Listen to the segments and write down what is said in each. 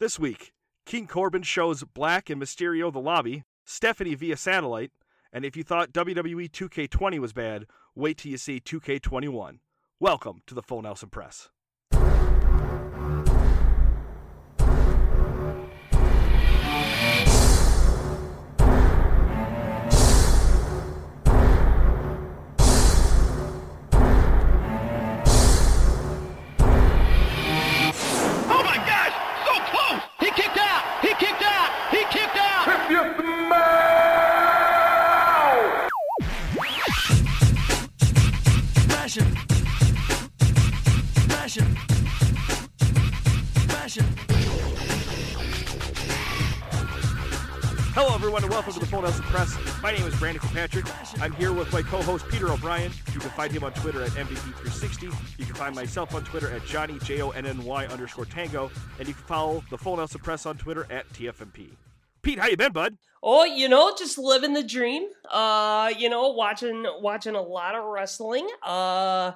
This week, King Corbin shows Black and Mysterio the lobby, Stephanie via satellite, and if you thought WWE 2K20 was bad, wait till you see 2K21. Welcome to the Full Nelson Press. Hello, everyone, and welcome to the Full Nelson Press. My name is Brandon Kirkpatrick. I'm here with my co-host Peter O'Brien. You can find him on Twitter at MVP360. You can find myself on Twitter at Johnny J O N N Y underscore Tango, and you can follow the Full Nelson Press on Twitter at TFNP. Pete, how you been, bud? Oh, you know, just living the dream. Uh, you know, watching watching a lot of wrestling. Uh,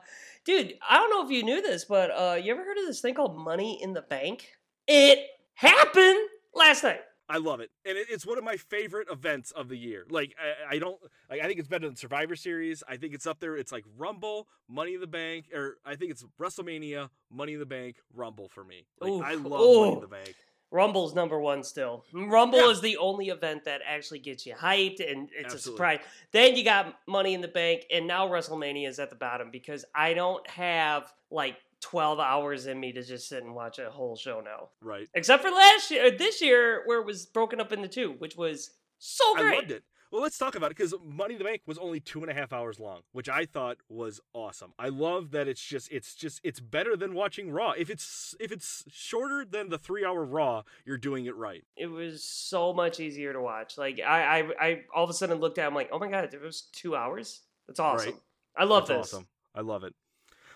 dude, I don't know if you knew this, but uh, you ever heard of this thing called Money in the Bank? It happened last night. I love it, and it, it's one of my favorite events of the year. Like, I, I don't, like, I think it's better than Survivor Series. I think it's up there. It's like Rumble, Money in the Bank, or I think it's WrestleMania, Money in the Bank, Rumble for me. Like, Ooh. I love Money in the Bank. Rumble's number one still. Rumble Yeah. is the only event that actually gets you hyped, and it's Absolutely. a surprise. Then you got Money in the Bank, and now WrestleMania is at the bottom because I don't have like 12 hours in me to just sit and watch a whole show now. Right. Except for last year, uh, this year where it was broken up into two, which was so I great. loved it. Well, let's talk about it because Money in the Bank was only two and a half hours long, which I thought was awesome. I love that it's just it's just it's better than watching Raw. If it's if it's shorter than the three hour Raw, you're doing it right. It was so much easier to watch. Like I, I, I all of a sudden looked at, it, I'm like, oh my god, it was two hours. That's awesome. Right. I love That's this. awesome. I love it.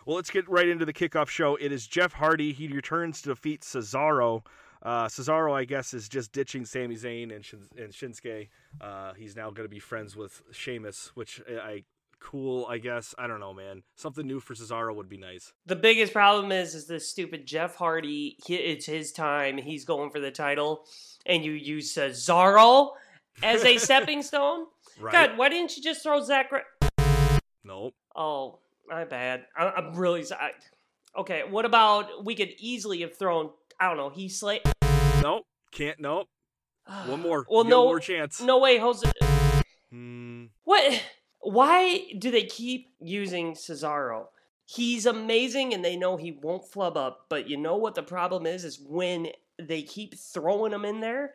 Well, let's get right into the kickoff show. It is Jeff Hardy. He returns to defeat Cesaro. Uh, Cesaro, I guess, is just ditching Sami Zayn and, Shin- and Shinsuke. Uh, he's now going to be friends with Sheamus, which I, I cool. I guess I don't know, man. Something new for Cesaro would be nice. The biggest problem is, is this stupid Jeff Hardy. He, it's his time. He's going for the title, and you use Cesaro as a stepping stone. Right? God, why didn't you just throw Zach? Ra- Nope. Oh, my bad. I, I'm really sorry. Okay, what about we could easily have thrown? I don't know. He slay. Nope. Can't. Nope. One more. Well, no, more chance. no way, Jose. Hmm. What? Why do they keep using Cesaro? He's amazing, and they know he won't flub up. But you know what the problem is? Is when they keep throwing him in there.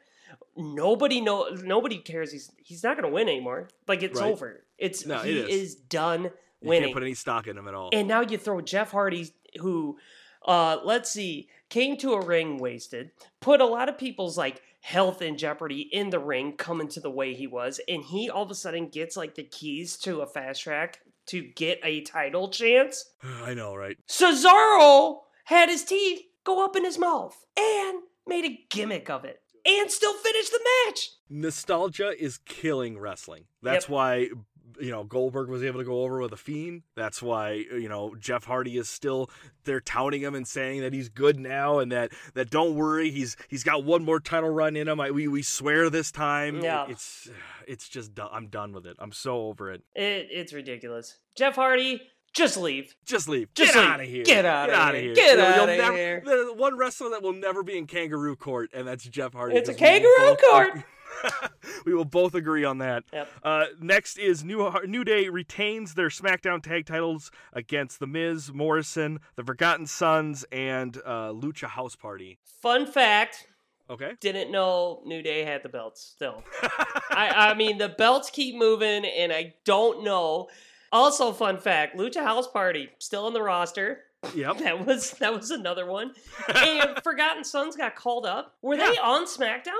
Nobody know. Nobody cares. He's he's not going to win anymore. Like it's Right. over. It's No, he it is. is done You can't put any stock in him at all. And now you throw Jeff Hardy, who, uh, let's see, came to a ring wasted, put a lot of people's like health in jeopardy in the ring, coming to the way he was, and he all of a sudden gets like the keys to a fast track to get a title chance. I know, right? Cesaro had his teeth go up in his mouth and made a gimmick of it and still finished the match. nostalgia is killing wrestling. That's Yep. why you know Goldberg was able to go over with a fiend. That's why you know Jeff Hardy is still they're touting him and saying that he's good now and that that don't worry he's he's got one more title run in him. I, we we swear this time. Yeah. It's it's just done. I'm done with it. I'm so over it. It, it's ridiculous. Jeff Hardy, just leave. Just leave. Just Get out of here. Get out of here. Get out of never- here. The one wrestler that will never be in kangaroo court, and that's Jeff Hardy. It's a kangaroo court. we will both agree on that. Yep. Uh, next is New New Day retains their SmackDown tag titles against The Miz, Morrison, The Forgotten Sons, and uh, Lucha House Party. Fun fact Okay. didn't know New Day had the belts still. I, I mean, the belts keep moving, and I don't know. Also, fun fact: Lucha House Party still in the roster. Yep. That was that was another one. And Forgotten Sons got called up. Were they on SmackDown?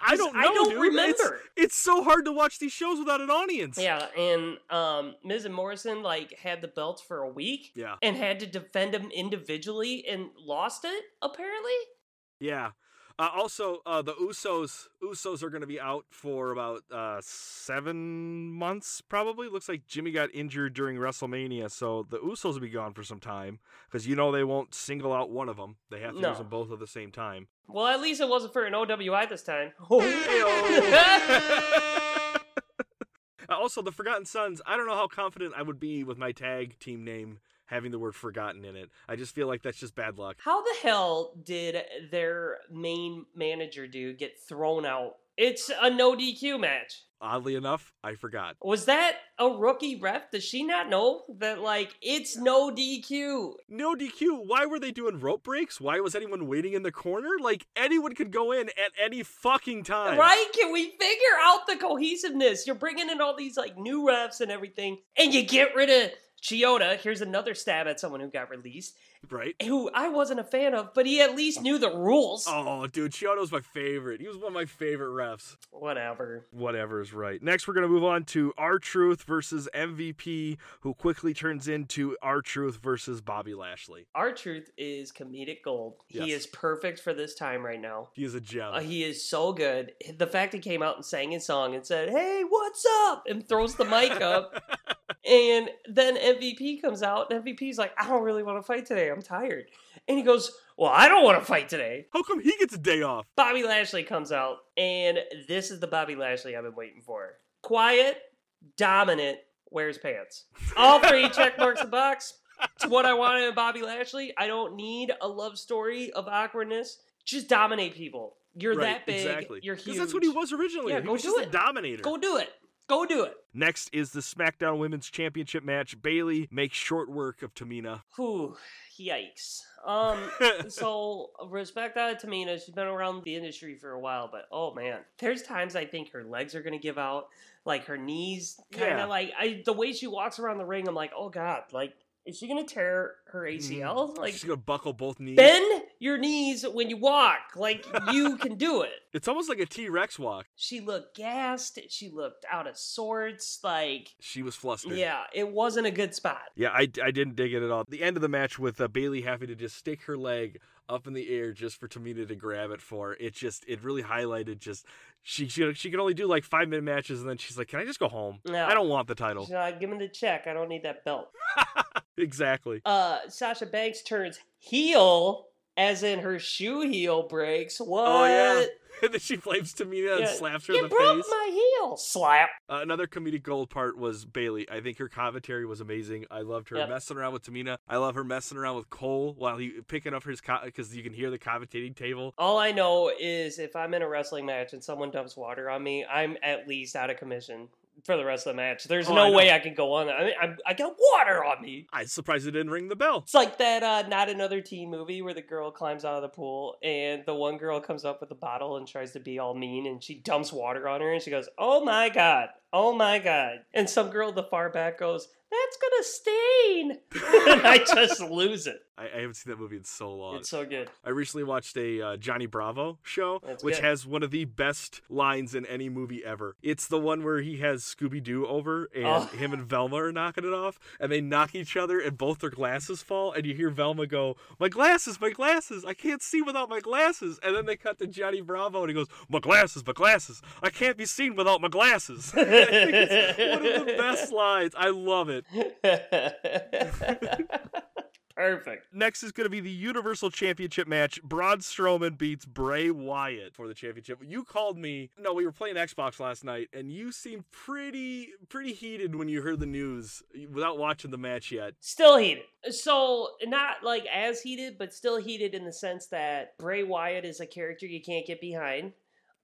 I don't know. I don't dude. remember. It's, it's so hard to watch these shows without an audience. Yeah, and um, Miz and Morrison like had the belts for a week Yeah. and had to defend them individually and lost it. Apparently, Yeah. Uh, also, uh, the Usos Usos are going to be out for about uh, seven months, probably. Looks like Jimmy got injured during WrestleMania, so the Usos will be gone for some time because you know they won't single out one of them. They have to No. use them both at the same time. Well, at least it wasn't for an OWI this time. Uh, also, the Forgotten Sons. I don't know how confident I would be with my tag team name having the word "forgotten" in it. I just feel like that's just bad luck. How the hell did their main manager dude get thrown out? It's a no DQ match. Oddly enough, I forgot. Was that a rookie ref? Does she not know that like it's no DQ? No DQ. Why were they doing rope breaks? Why was anyone waiting in the corner? Like anyone could go in at any fucking time. Right? Can we figure out the cohesiveness? You're bringing in all these like new refs and everything, and you get rid of Chioda. Here's another stab at someone who got released, Right? who I wasn't a fan of, but he at least knew the rules. Oh, dude, Chioda's my favorite. He was one of my favorite refs. Whatever. Whatever is right. Next, we're gonna move on to R Truth versus MVP, who quickly turns into R Truth versus Bobby Lashley. R Truth is comedic gold. He is perfect for this time right now. He is a gem. Uh, he is so good. The fact he came out and sang his song and said, "Hey, what's up?" and throws the mic up, and then MVP comes out, and MVP's like, "I don't really want to fight today. I'm tired." And he goes, "Well, I don't want to fight today." How come he gets a day off? Bobby Lashley comes out, and this is the Bobby Lashley I've been waiting for. Quiet, dominant, wears pants. All three check marks the box. It's what I wanted in Bobby Lashley. I don't need a love story of awkwardness. Just dominate people. You're right, that big. exactly. You're huge. That's what he was originally. Yeah, he go was do just a it. dominator. Go do it. Go do it. Next is the SmackDown Women's Championship match. Bayley makes short work of Tamina. Whew, yikes. Um, so respect out to Tamina. She's been around the industry for a while, but oh man, there's times I think her legs are gonna give out, like her knees, kind of Yeah. like I the way she walks around the ring. I'm like, oh god, like is she gonna tear her ACL? Like She's gonna buckle both knees. bend your knees when you walk, like you can do it. It's almost like a T Rex walk. She looked gassed. She looked out of sorts. Like She was flustered. yeah, it wasn't a good spot. Yeah, I, I didn't dig it at all. The end of the match with uh, Bayley having to just stick her leg up in the air just for Tamina to grab it for it just it really highlighted just she she she could only do like five minute matches and then she's like, can I just go home? No. I don't want the title. Like, give me the check. I don't need that belt. exactly. uh Sasha Banks turns heel as in her shoe heel breaks. What? Oh yeah. and then she flames Tamina and Yeah. slaps her You in the broke face. my heel. Slap. Uh, another comedic gold part was Bayley. I think her commentary was amazing. I loved her Yep. messing around with Tamina. I love her messing around with Cole while he picking up his because you can hear the commentating table. All I know is if I'm in a wrestling match and someone dumps water on me, I'm at least out of commission for the rest of the match. There's Oh, no know. way I can go on. I, I, I got water on me. I'm surprised it didn't ring the bell. It's like that uh, not another teen movie where the girl climbs out of the pool and the one girl comes up with a bottle and tries to be all mean and she dumps water on her and she goes, "Oh my god, oh my god!" And some girl at the far back goes, "That's gonna stain," and I just lose it. I, I haven't seen that movie in so long. It's so good. I recently watched a uh, Johnny Bravo show, That's which good. has one of the best lines in any movie ever. It's the one where he has Scooby Doo over, and Oh. him and Velma are knocking it off, and they knock each other, and both their glasses fall, and you hear Velma go, "My glasses, my glasses! I can't see without my glasses!" And then they cut to Johnny Bravo, and he goes, "My glasses, my glasses! I can't be seen without my glasses!" I think it's one of the best lines. I love it. Perfect. Next is going to be the Universal Championship match. Braun Strowman beats Bray Wyatt for the championship. You called me. No, we were playing Xbox last night, and you seemed pretty pretty heated when you heard the news without watching the match yet. Still heated. So not like as heated, but still heated in the sense that Bray Wyatt is a character you can't get behind.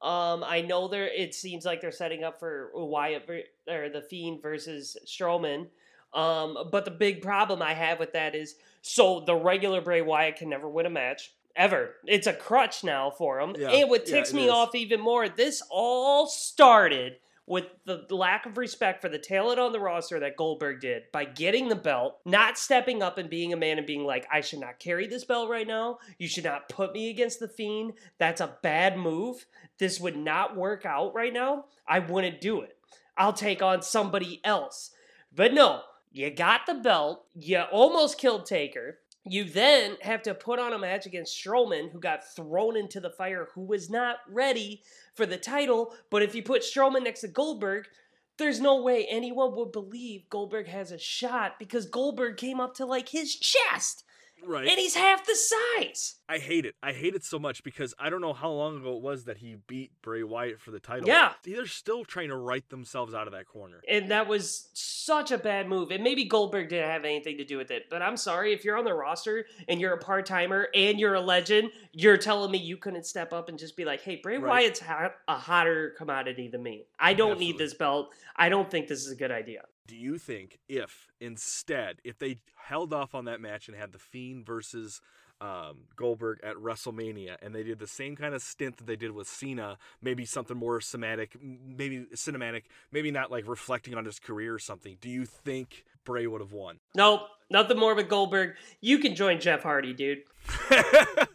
Um, I know there. It seems like they're setting up for Wyatt or the Fiend versus Strowman. Um, but the big problem I have with that is so the regular Bray Wyatt can never win a match ever. It's a crutch now for him. Yeah, and what ticks it me is. off even more, this all started with the lack of respect for the talent on the roster that Goldberg did by getting the belt, not stepping up and being a man and being like, I should not carry this belt right now. You should not put me against the Fiend. That's a bad move. This would not work out right now. I wouldn't do it. I'll take on somebody else. But no, you got the belt. You almost killed Taker. You then have to put on a match against Strowman, who got thrown into the fire, who was not ready for the title. But if you put Strowman next to Goldberg, there's no way anyone would believe Goldberg has a shot because Goldberg came up to like his chest Right. and he's half the size. I hate it. I hate it so much because I don't know how long ago it was that he beat Bray Wyatt for the title. Yeah. They're still trying to write themselves out of that corner. And that was such a bad move. And maybe Goldberg didn't have anything to do with it. But I'm sorry, if you're on the roster and you're a part timer and you're a legend, you're telling me you couldn't step up and just be like, hey, Bray Right. Wyatt's hot, a hotter commodity than me. I don't need this belt. I don't think this is a good idea. Do you think if instead, if they held off on that match and had the Fiend versus um, Goldberg at WrestleMania, and they did the same kind of stint that they did with Cena, maybe something more cinematic, maybe cinematic, maybe not like reflecting on his career or something? Do you think Bray would have won? Nope, nothing more with Goldberg. You can join Jeff Hardy, dude.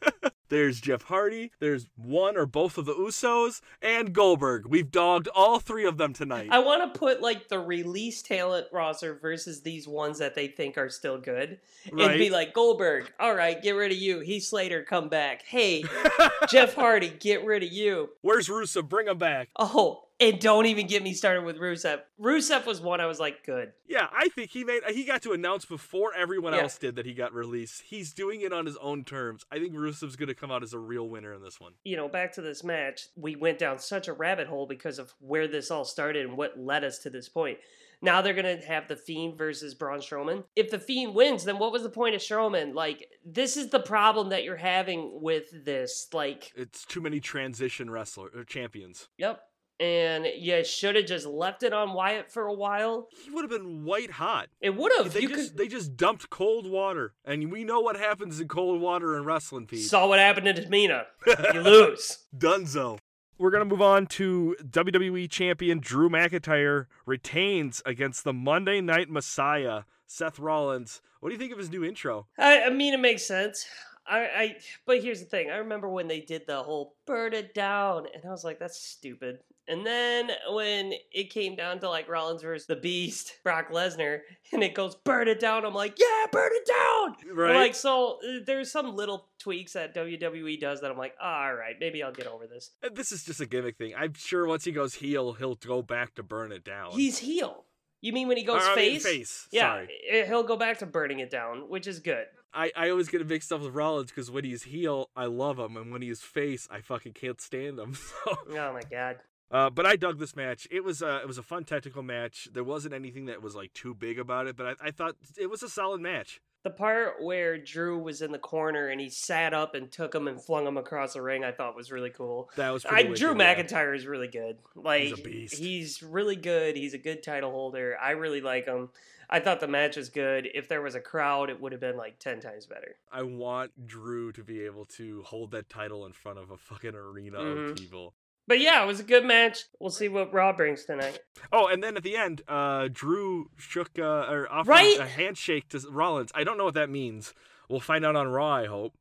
There's Jeff Hardy, there's one or both of the Usos, and Goldberg. We've dogged all three of them tonight. I want to put like the release talent roster versus these ones that they think are still good, and be like Goldberg. All right, get rid of you. Heath Slater, come back. Hey, Jeff Hardy, get rid of you. Where's Rusev? Bring him back. Oh, and don't even get me started with Rusev. Rusev was one I was like, good. Yeah, I think he made he got to announce before everyone Yeah. else did that he got released. He's doing it on his own terms. I think Rusev's going to come out as a real winner in this one. You know, back to this match, we went down such a rabbit hole because of where this all started and what led us to this point. Now they're gonna have the Fiend versus Braun Strowman. If the Fiend wins, then what was the point of Strowman? Like, this is the problem that you're having with this. Like, It's too many transition wrestler or champions. yep. And you should have just left it on Wyatt for a while. He would have been white hot. It would have. They You just could they just dumped cold water, and we know what happens in cold water in wrestling. Pete. saw what happened to Tamina. You lose. Dunzo. We're gonna move on to WWE Champion Drew McIntyre retains against the Monday Night Messiah Seth Rollins. What do you think of his new intro? I, I mean, it makes sense. I, I, but here's the thing. I remember when they did the whole "burn it down," and I was like, "That's stupid." And then when it came down to like Rollins versus the Beast, Brock Lesnar, and it goes "burn it down," I'm like, "Yeah, burn it down!" Right? Like, so uh, there's some little tweaks that WWE does that I'm like, all right, maybe I'll get over this. This is just a gimmick thing. I'm sure once he goes heel, he'll go back to burn it down. He's heel. You mean when he goes Or, I mean, face? face. Yeah, Sorry. i- he'll go back to burning it down, which is good. I, I always get a mixed up with Rollins because when he's heel, I love him, and when he's face, I fucking can't stand him. So, Oh my god. uh, but I dug this match. It was uh, it was a fun technical match. There wasn't anything that was like too big about it, but I, I thought it was a solid match. The part where Drew was in the corner and he sat up and took him and flung him across the ring, I thought was really cool. That was I, Drew yeah. McIntyre is really good. Like He's a beast. he's really good. He's a good title holder. I really like him. I thought the match was good. If there was a crowd, it would have been like ten times better. I want Drew to be able to hold that title in front of a fucking arena Mhm. of people. But yeah, it was a good match. We'll see what Raw brings tonight. Oh, and then at the end, uh, Drew shook uh, or offered Right? a handshake to Rollins. I don't know what that means. We'll find out on Raw. I hope.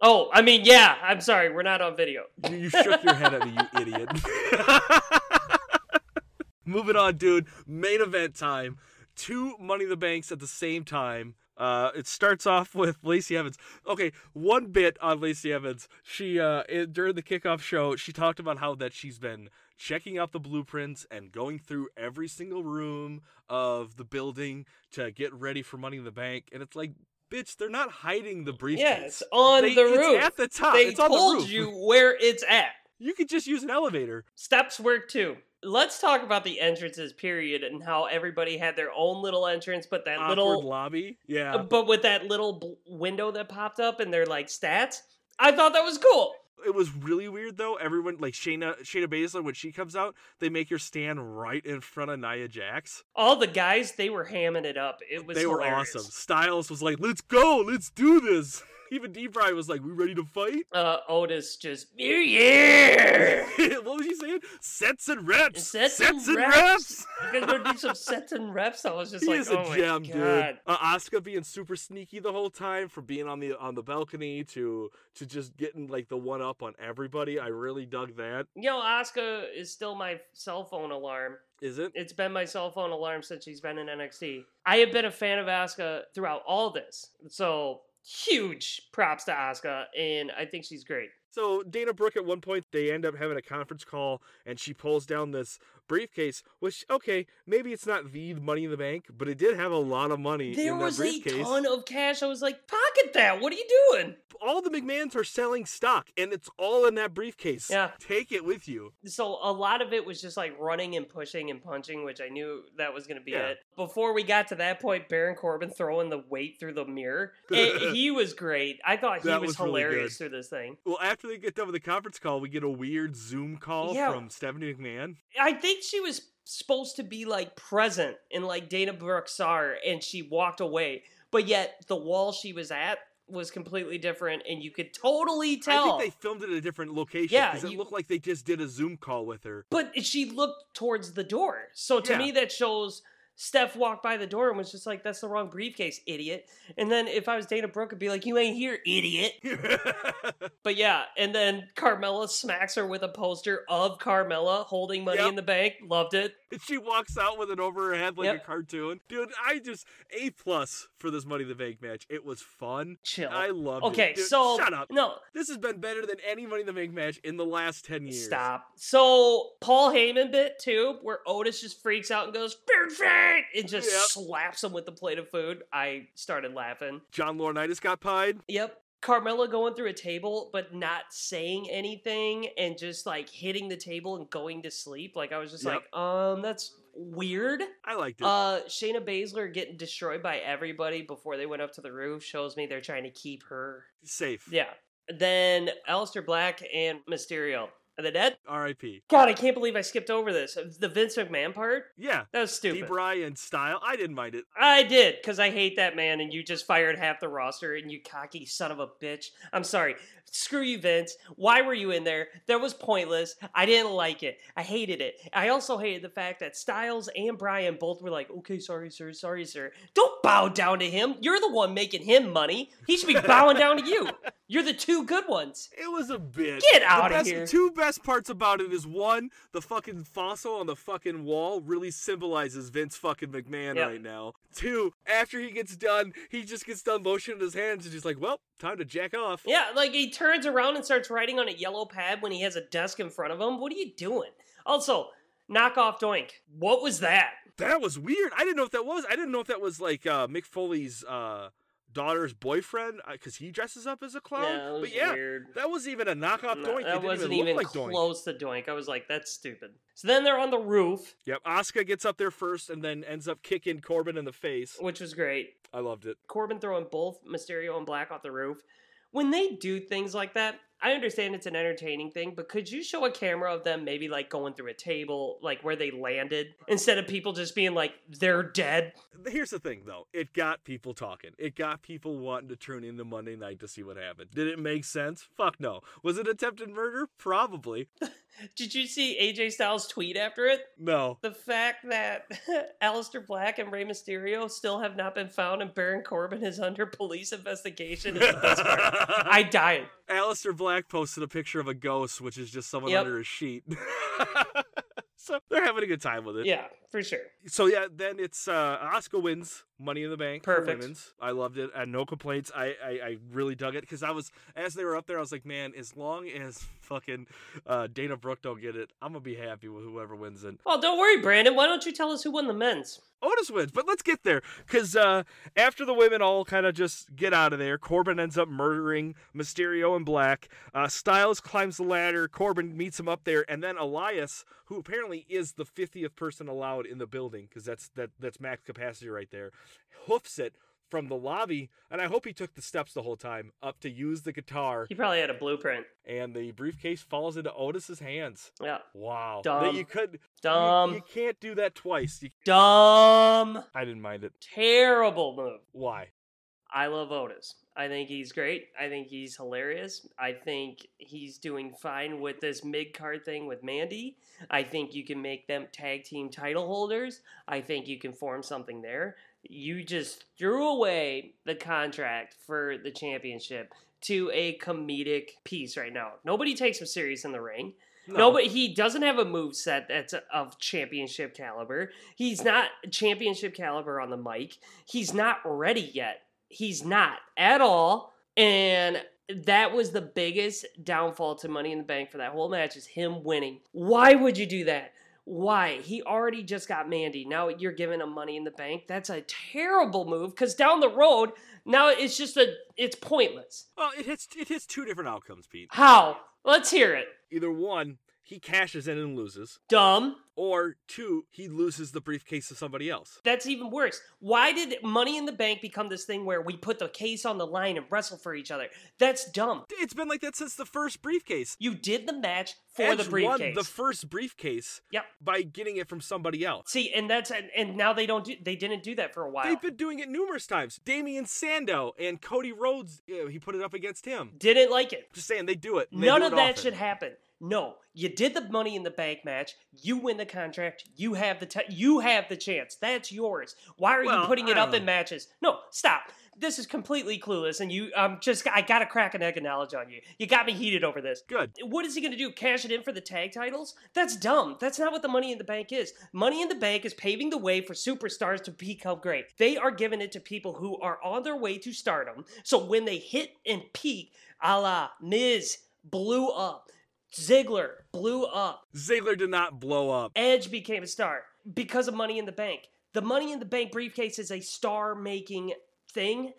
Oh, I mean, yeah. I'm sorry, we're not on video. You, you shook your head at me, you idiot. Moving on, dude. Main event time. Two Money in the Banks at the same time. Uh, it starts off with Lacey Evans. Okay, one bit on Lacey Evans. She uh, in, during the kickoff show, she talked about how that she's been checking out the blueprints and going through every single room of the building to get ready for Money in the Bank. And it's like, bitch, they're not hiding the briefcase. Yeah, it's on They- the it's roof. at the top. They it's on the told roof. you where it's at. You could just use an elevator. Steps work too. Let's talk about the entrances, period, and how everybody had their own little entrance, but that Awkward little, lobby. Yeah. but with that little bl- window that popped up and their like stats. I thought that was cool. It was really weird though. Everyone like Shayna Shayna Baszler when she comes out, they make her stand right in front of Nia Jax. All the guys, they were hamming it up. It was They were awesome. Styles was like, "Let's go, let's do this." Even D. Bry was like, "We ready to fight?" Uh, Otis just yeah. what was he saying? Sets and reps. Sets Sets, and and, reps. reps. I'm gonna do some sets and reps. I was just he like, is oh a my gem, god. dude. Uh, Asuka being super sneaky the whole time, from being on the on the balcony to to just getting like the one up on everybody. I really dug that. Know, Asuka is still my cell phone alarm. Is it? It's been my cell phone alarm since she's been in NXT. I have been a fan of Asuka throughout all this. So huge props to Asuka, and I think she's great. So Dana Brooke at one point they end up having a conference call and she pulls down this briefcase, which okay, maybe it's not the money in the bank, but it did have a lot of money There was a ton of cash. I was like, pocket that. What are you doing? all the McMahons are selling stock and it's all in that briefcase. Yeah. Take it with you. So a lot of it was just like running and pushing and punching, which I knew that was going to be Yeah. it. Before we got to that point, Baron Corbin throwing the weight through the mirror, he was great. I thought he was, was hilarious good. through this thing. Well, after they get done with the conference call, we get a weird Zoom call Yeah. from Stephanie McMahon. I think she was supposed to be like present in like Dana her and she walked away. But yet the wall she was at was completely different and you could totally tell. I think they filmed it at a different location Yeah, because it you- looked like they just did a Zoom call with her. But she looked towards the door. So to Yeah. me that shows Steph walked by the door and was just like, that's the wrong briefcase, idiot. And then if I was Dana Brooke, I'd be like, you ain't here, idiot. But yeah, and then Carmella smacks her with a poster of Carmella holding money Yep. in the bank. Loved it. She walks out with it over her head like Yep. a cartoon. Dude, I just A plus for this Money in the Bank match. It was fun. Chill. I loved it. Okay, so shut up. no, This has been better than any Money in the Bank match in the last ten years. Stop. So Paul Heyman bit too, where Otis just freaks out and goes perfect and just Yep. slaps him with the plate of food. I started laughing. John Laurinaitis got pied. Yep. Carmella going through a table but not saying anything and just like hitting the table and going to sleep. Like I was just Yep. like, um, that's weird. I liked it. Uh, Shayna Baszler getting destroyed by everybody before they went up to the roof shows me they're trying to keep her. Safe. Yeah. Then Aleister Black and Mysterio. Are they dead? R.I.P. God, I can't believe I skipped over this. Uh, the Vince McMahon part? Yeah. That was stupid. D-Bry and Style. I didn't mind it. I did, because I hate that man, and you just fired half the roster, and you cocky son of a bitch. I'm sorry. Screw you, Vince. Why were you in there? That was pointless. I didn't like it. I hated it. I also hated the fact that Styles and Bryan both were like, okay, sorry, sir, sorry, sir. Don't bow down to him. You're the one making him money. He should be bowing down to you. You're the two good ones. It was a bit. Get out The outta best- here. Two best parts about it is one, the fucking fossil on the fucking wall really symbolizes Vince fucking McMahon Yep. right now. Two, after he gets done, he just gets done lotioning his hands and he's like, well, time to jack off. Yeah, like he turns around and starts writing on a yellow pad when he has a desk in front of him. What are you doing? Also, knock off Doink. What was that? That was weird. I didn't know if that was. I didn't know if that was like uh, Mick Foley's uh, daughter's boyfriend uh, because he dresses up as a clown. Yeah, but yeah, weird. that was even a knockoff No, Doink. It that wasn't even even, like Doink. close to Doink. I was like, that's stupid. So then they're on the roof, Yep, Asuka gets up there first and then ends up kicking Corbin in the face. which was great. I loved it. Corbin throwing both Mysterio and Black off the roof. When they do things like that, I understand it's an entertaining thing, but could you show a camera of them maybe like going through a table, like where they landed, instead of people just being like, they're dead? Here's the thing, though. It got people talking. It got people wanting to tune into Monday night to see what happened. Did it make sense? Fuck no. Was it attempted murder? Probably. Did you see AJ Styles tweet after it? No. The fact that Aleister Black and Rey Mysterio still have not been found and Baron Corbin is under police investigation is the best part. I died. Aleister Black posted a picture of a ghost, which is just someone Yep. under a sheet. so they're having a good time with it. Yeah, for sure. So yeah, then it's uh Asuka wins Money in the Bank Perfect. women's. I loved it. I had no complaints. I I, I really dug it because I was as they were up there, I was like, man, as long as fucking uh, Dana Brooke don't get it, I'm gonna be happy with whoever wins it. Well, don't worry, Brandon. Why don't you tell us who won the men's? Otis wins, but let's get there because uh, after the women all kind of just get out of there, Corbin ends up murdering Mysterio and Black. Uh, Styles climbs the ladder. Corbin meets him up there, and then Elias, who apparently is the 50th person allowed in the building because that's that that's max capacity right there, hoofs it from the lobby, and I hope he took the steps the whole time up to use the guitar, He probably had a blueprint. and the briefcase falls into Otis's hands. Yeah. Wow, Dumb. You could. you- Dumb. You, can't do that twice. You, Dumb. I didn't mind it. Terrible move. Why? I love Otis. I think he's great. I think he's hilarious. I think he's doing fine with this mid card thing with Mandy. I think you can make them tag team title holders. I think you can form something there. You just threw away the contract for the championship to a comedic piece right now. Nobody takes him serious in the ring. No, but he doesn't have a move set that's of championship caliber. He's not championship caliber on the mic. He's not ready yet. He's not at all. And that was the biggest downfall to Money in the Bank for that whole match is him winning. Why would you do that? Why? He already just got Mandy. Now you're giving him money in the bank. That's a terrible move because down the road, now it's just a it's pointless. Well, it hits it hits two different outcomes, Pete. How? Let's hear it. Either one, he cashes in and loses, Dumb. Or two, he loses the briefcase to somebody else. That's even worse. Why did Money in the Bank become this thing where we put the case on the line and wrestle for each other? That's dumb. It's been like that since the first briefcase. You did the match for Edge the briefcase. won the first briefcase Yep. by getting it from somebody else. See, and that's and, and now they don't do they didn't do that for a while. They've been doing it numerous times. Damien Sandow and Cody Rhodes, uh, he put it up against him. Didn't like it. Just saying, they do it. None do of it that often. should happen. No, you did the Money in the Bank match. You win the contract. You have the t- you have the chance. That's yours. Why are Well, you putting it up don't in matches? No, stop. This is completely clueless, and you um just I gotta crack an egg of knowledge on you. You got me heated over this. Good. What is he gonna do? Cash it in for the tag titles? That's dumb. That's not what the Money in the Bank is. Money in the Bank is paving the way for superstars to become great. They are giving it to people who are on their way to stardom. So when they hit and peak, a la Miz blew up, Ziggler blew up, Ziggler did not blow up. Edge became a star because of Money in the Bank. The Money in the Bank briefcase is a star making thing.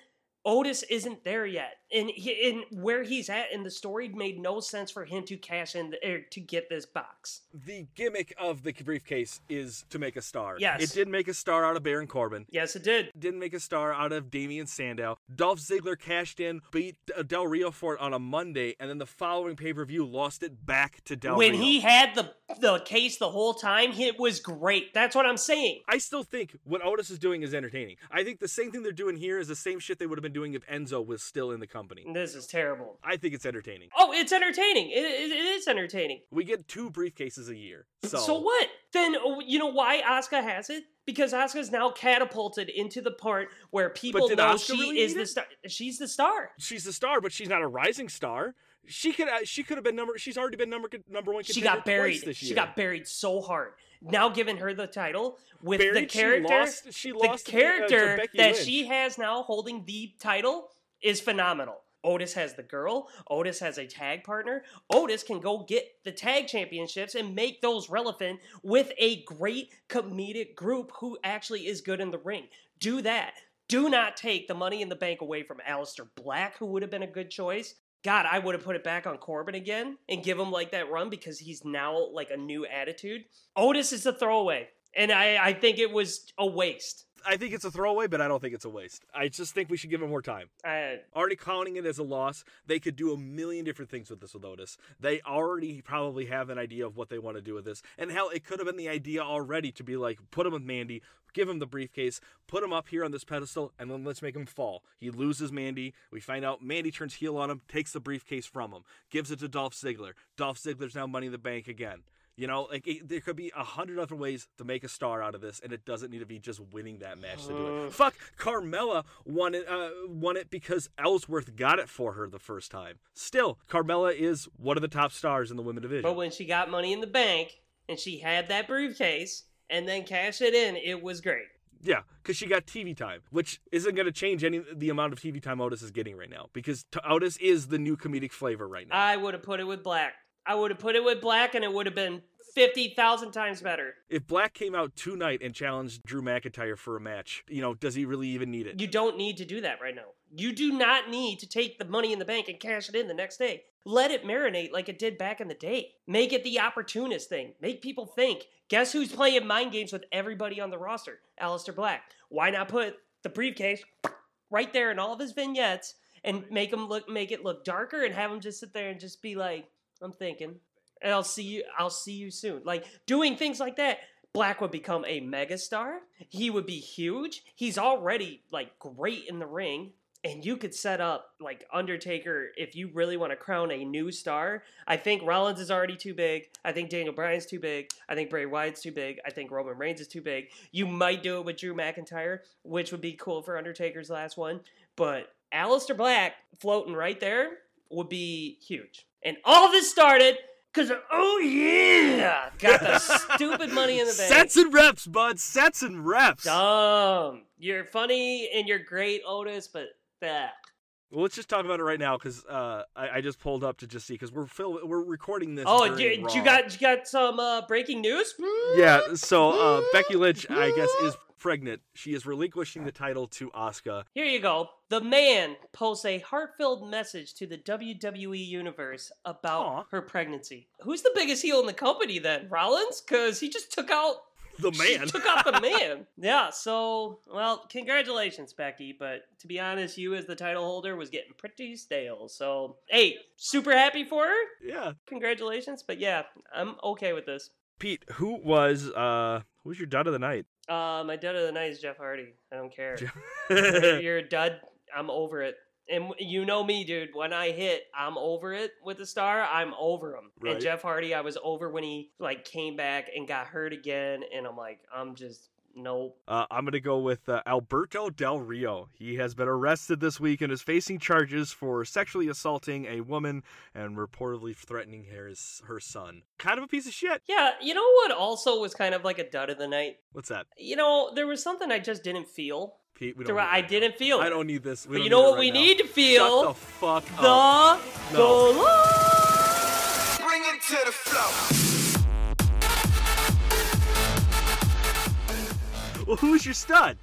Otis isn't there yet, and he, in where he's at in the story made no sense for him to cash in the, er, to get this box. The gimmick of the briefcase is to make a star. Yes. It did make a star out of Baron Corbin. Yes, it did. Didn't make a star out of Damien Sandow. Dolph Ziggler cashed in, beat Del Rio for it on a Monday, and then the following pay per view lost it back to Del Rio. when Rio. he had the the case the whole time, it was great. That's what I'm saying. I still think what Otis is doing is entertaining. I think the same thing they're doing here is the same shit they would have been doing if Enzo was still in the company. This is terrible. I think it's entertaining. Oh, it's entertaining. It, it, it is entertaining. We get two briefcases a year. So, So what? Then oh, you know why Asuka has it? Because Asuka's now catapulted into the part where people know Asuka she really is the star. She's the star. she's a star, but she's not a rising star. She could uh, she could have been number. She's already been number number one. She got buried. this year. She got buried so hard. Now giving her the title with the Buried? She character, lost- she the lost to Be- uh, character that Lynch. she has now holding the title is phenomenal. Otis has the girl. Otis has a tag partner. Otis can go get the tag championships and make those relevant with a great comedic group who actually is good in the ring. Do that. Do not take the money in the bank away from Aleister Black, who would have been a good choice. God, I would have put it back on Corbin again and give him like that run because he's now like a new attitude. Otis is a throwaway. And I, I think it was a waste. I think it's a throwaway, but I don't think it's a waste. I just think we should give him more time. I, uh, Already counting it as a loss, they could do a million different things with this with Otis. They already probably have an idea of what they want to do with this. And hell, it could have been the idea already to be like, put him with Mandy, give him the briefcase, put him up here on this pedestal, and then let's make him fall. He loses Mandy. We find out Mandy turns heel on him, takes the briefcase from him, gives it to Dolph Ziggler. Dolph Ziggler's now Money in the Bank again. You know, like it, there could be a hundred other ways to make a star out of this, and it doesn't need to be just winning that match to do it. Fuck, Carmella won it, uh, won it because Ellsworth got it for her the first time. Still, Carmella is one of the top stars in the women division. but when she got money in the bank and she had that briefcase and then cash it in, it was great. yeah, because she got TV time, which isn't going to change any the amount of TV time Otis is getting right now, because Otis is the new comedic flavor right now. I would have put it with Black. I would have put it with Black and it would have been 50,000 times better. if Black came out tonight and challenged Drew McIntyre for a match, you know, does he really even need it? You don't need to do that right now. You do not need to take the money in the bank and cash it in the next day. Let it marinate like it did back in the day. Make it the opportunist thing. Make people think. Guess who's playing mind games with everybody on the roster? Aleister Black. Why not put the briefcase right there in all of his vignettes and make him look make it look darker and have him just sit there and just be like, I'm thinking. And I'll see you I'll see you soon. Like doing things like that. Black would become a megastar. He would be huge. He's already like great in the ring. and you could set up like Undertaker if you really want to crown a new star. I think Rollins is already too big. I think Daniel Bryan's too big. I think Bray Wyatt's too big. I think Roman Reigns is too big. You might do it with Drew McIntyre, which would be cool for Undertaker's last one. But Aleister Black floating right there would be huge. And all this started because, oh yeah, got the stupid money in the bank. Sets and reps, bud. Sets and reps. Dumb. You're funny and you're great, Otis, but that. Well, let's just talk about it right now because uh, I, I just pulled up to just see because we're fil- we're recording this. Oh, during you, you got you got some uh, breaking news? Yeah, so uh, Becky Lynch, I guess, is pregnant. She is relinquishing the title to Asuka. Here you go. The man posts a heartfelt message to the WWE universe about Aw. her pregnancy. Who's the biggest heel in the company then? Rollins? Because he just took out The She man. took out the man. Yeah, so well, congratulations, Becky. But to be honest, you as the title holder was getting pretty stale. So hey, super happy for her. yeah. Congratulations. But yeah, I'm okay with this. Pete, who was uh who was your dud of the night? Uh, my dud of the night is Jeff Hardy. I don't care. You're a dud. I'm over it. And you know me, dude. When I hit, I'm over it with the star. I'm over him. Right. And Jeff Hardy, I was over when he like came back and got hurt again. And I'm like, I'm just nope. Uh, I'm gonna go with uh, Alberto Del Rio. He has been arrested this week and is facing charges for sexually assaulting a woman and reportedly threatening her her son. Kind of a piece of shit. Yeah, you know what? Also was kind of like a dud of the night. What's that, You know, there was something I just didn't feel. Pete? We don't. were- need I that didn't feel. now. I don't need this. We But you know what right we now. need to feel? Shut the fuck up. the No. Bring it to the floor. Well, who's your stud?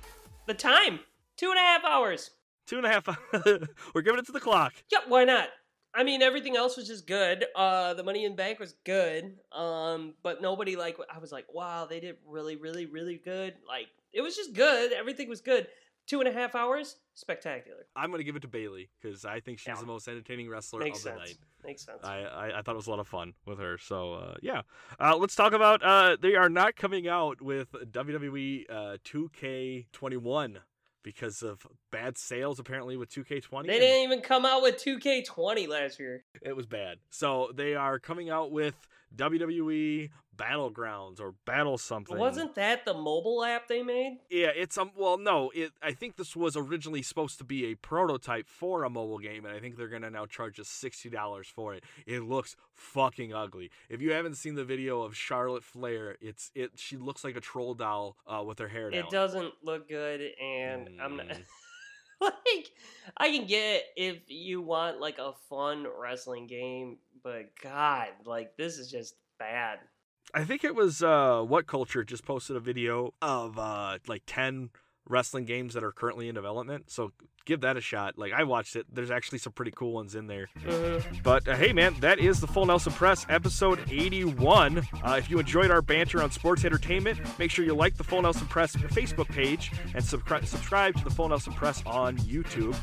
the time. Two and a half hours. Two and a half. hours. We're giving it to the clock. Yeah, why not? I mean, everything else was just good. Uh, the Money in Bank was good. Um, but nobody like I was like, wow, they did really, really, really good. Like it was just good. Everything was good. Two and a half hours, spectacular. I'm gonna give it to Bayley because I think she's Yeah. the most entertaining wrestler Makes of the sense. night. Makes sense. I, I, I thought it was a lot of fun with her. So uh, yeah, uh, let's talk about. Uh, they are not coming out with WWE uh, 2K21 because of bad sales apparently with 2K20. they didn't even come out with 2K20 last year. It was bad. So they are coming out with WWE Battlegrounds or Battle something. Wasn't that the mobile app they made? Yeah, it's um. Well, no, it. I think this was originally supposed to be a prototype for a mobile game, and I think they're gonna now charge us sixty dollars for it. It looks fucking ugly. If you haven't seen the video of Charlotte Flair, it's it. She looks like a troll doll uh, with her hair down. It doesn't look good, and I'm not. Mm. like, I can get if you want like a fun wrestling game, but God, like this is just bad. I think it was uh, what culture just posted a video of uh, like ten wrestling games that are currently in development. So give that a shot. Like I watched it. There's actually some pretty cool ones in there. But uh, hey, man, that is the Full Nelson Press episode 81. Uh, if you enjoyed our banter on sports entertainment, make sure you like the Full Nelson Press Facebook page and subscri- subscribe to the Full Nelson Press on YouTube.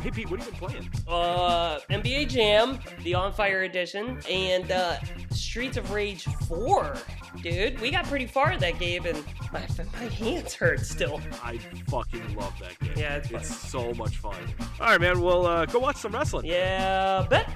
Hey, Pete, what have you been playing? Uh, NBA Jam, the On Fire edition, and uh, Streets of Rage 4. Dude, we got pretty far in that game, and my, my hands hurt still. I fucking love that game. Yeah, it's it's so much fun. All right, man. Well, uh, go watch some wrestling. Yeah, bet.